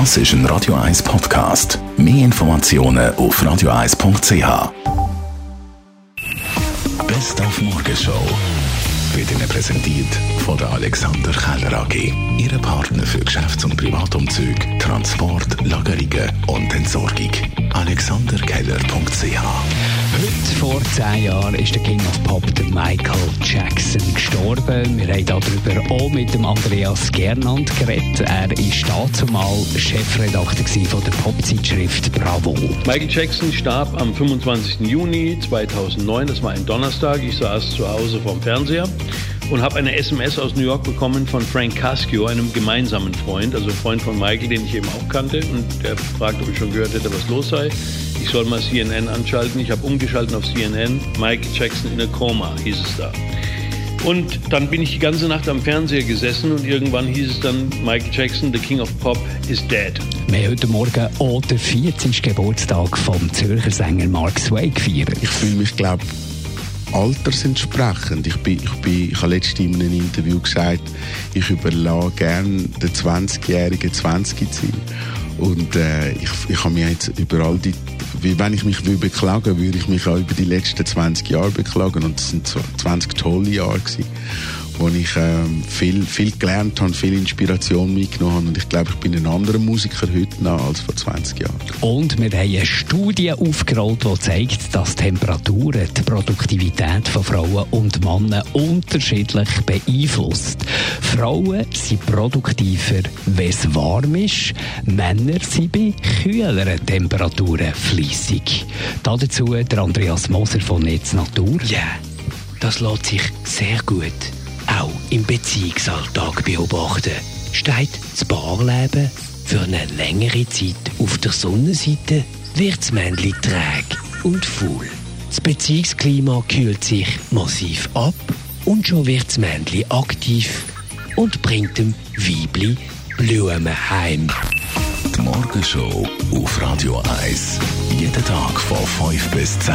Das ist ein Radio 1 Podcast. Mehr Informationen auf radio1.ch. Best auf Morgenshow wird Ihnen präsentiert von der Alexander Keller AG. Ihre Partner für Geschäfts- und Privatumzug, Transport, Lagerungen und Entsorgung. AlexanderKeller.ch Heute vor zehn Jahren ist der King of Pop, der Michael Jackson, gestorben. Wir haben darüber auch mit dem Andreas Gernand geredet. Er war dazumal Chefredakteur von der Popzeitschrift Bravo. Michael Jackson starb am 25. Juni 2009, das war ein Donnerstag. Ich saß zu Hause vorm Fernseher und habe eine SMS aus New York bekommen von Frank Cascio, einem gemeinsamen Freund, also Freund von Michael, den ich eben auch kannte. Und der fragte, ob ich schon gehört hätte, was los sei. Ich soll mal CNN anschalten. Ich habe umgeschaltet auf CNN. Michael Jackson in a Coma hieß es da. Und dann bin ich die ganze Nacht am Fernseher gesessen und irgendwann hieß es dann, Michael Jackson, the King of Pop, is dead. Wir haben heute Morgen auch den 40. Geburtstag vom Zürcher Sänger Mark Sway gefeiert. Ich fühle mich, glaube altersentsprechend. Ich, bin, ich, bin, ich habe letztens in einem Interview gesagt, ich überlasse gerne den 20-Jährigen 20 sein. Und äh, ich, ich habe mich jetzt über all die, wenn ich mich will beklagen würde ich mich auch über die letzten 20 Jahre beklagen. Und es sind 20 tolle Jahre gewesen wo ich ähm, viel, viel gelernt habe, viel Inspiration mitgenommen habe. Und ich glaube, ich bin ein anderer Musiker heute noch als vor 20 Jahren. Und wir haben eine Studie aufgerollt, die zeigt, dass Temperaturen die Produktivität von Frauen und Männern unterschiedlich beeinflusst. Frauen sind produktiver, wenn es warm ist. Männer sind bei kühleren Temperaturen fließig. Dazu der Andreas Moser von Netz Natur. Ja, yeah, das lässt sich sehr gut im Beziehungsalltag beobachten. Steht das Paarleben für eine längere Zeit auf der Sonnenseite, wird das Männchen träge und faul. Das Beziehungsklima kühlt sich massiv ab und schon wird das Männchen aktiv und bringt dem Weibli Blumen heim. Die Morgenshow auf Radio 1. Jeden Tag von 5 bis 10.